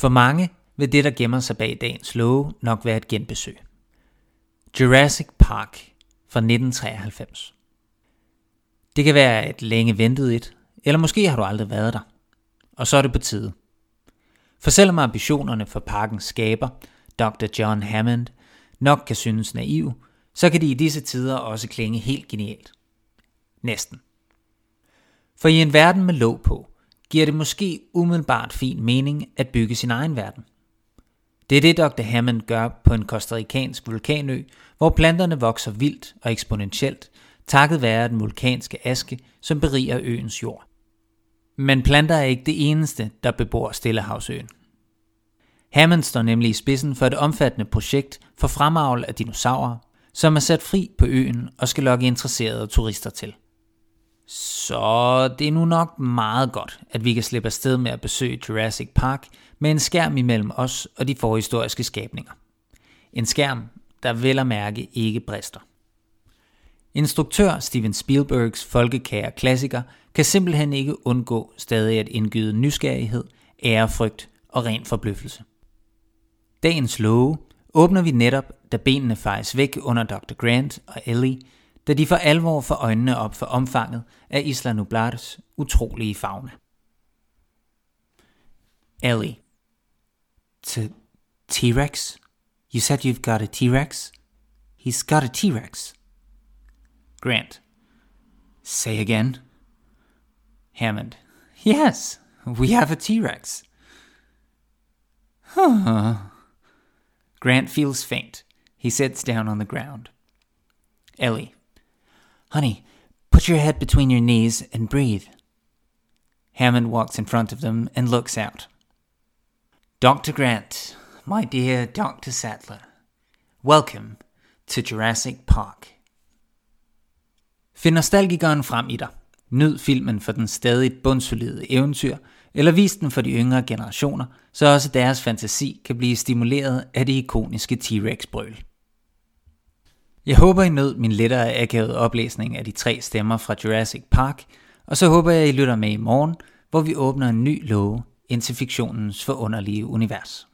For mange vil det, der gemmer sig bag dagens love, nok være et genbesøg. Jurassic Park fra 1993. Det kan være et længe ventet et, eller måske har du aldrig været der. Og så er det på tide. For selvom ambitionerne for parkens skaber, Dr. John Hammond, nok kan synes naiv, så kan de i disse tider også klinge helt genialt. Næsten. For i en verden med låg på, giver det måske umiddelbart fin mening at bygge sin egen verden. Det er det, Dr. Hammond gør på en kostarikansk vulkanø, hvor planterne vokser vildt og eksponentielt, takket være den vulkanske aske, som beriger øens jord. Men planter er ikke det eneste, der bebor Stillehavsøen. Hammond står nemlig i spidsen for et omfattende projekt for fremavl af dinosaurer, som er sat fri på øen og skal lokke interesserede turister til. Så det er nu nok meget godt, at vi kan slippe afsted med at besøge Jurassic Park med en skærm imellem os og de forhistoriske skabninger. En skærm, der vel at mærke ikke brister. Instruktør Steven Spielbergs folkekære klassiker kan simpelthen ikke undgå stadig at indgyde nysgerrighed, ærefrygt og ren forbløffelse. Dagens love åbner vi netop, da benene fejes væk under Dr. Grant og Ellie, da de for alvor får øjnene op for omfanget af Isla Nublars utrolige fauna. Ellie. T-Rex? You said you've got a T-Rex? He's got a T-Rex. Grant. Say again. Hammond. Yes, we have a T-Rex. Huh. Grant feels faint. He sits down on the ground. Ellie. Honey, put your head between your knees and breathe. Hammond walks in front of them and looks out. Dr. Grant, my dear Dr. Sattler, welcome to Jurassic Park. Find nostalgikeren frem i dig. Nyd filmen for den stadig bundsolide eventyr, eller vis den for de yngre generationer, så også deres fantasi kan blive stimuleret af det ikoniske T-Rex-brøl. Jeg håber, I nød min lettere akavet oplæsning af de tre stemmer fra Jurassic Park, og så håber jeg, I lytter med i morgen, hvor vi åbner en ny låge ind til fiktionens forunderlige univers.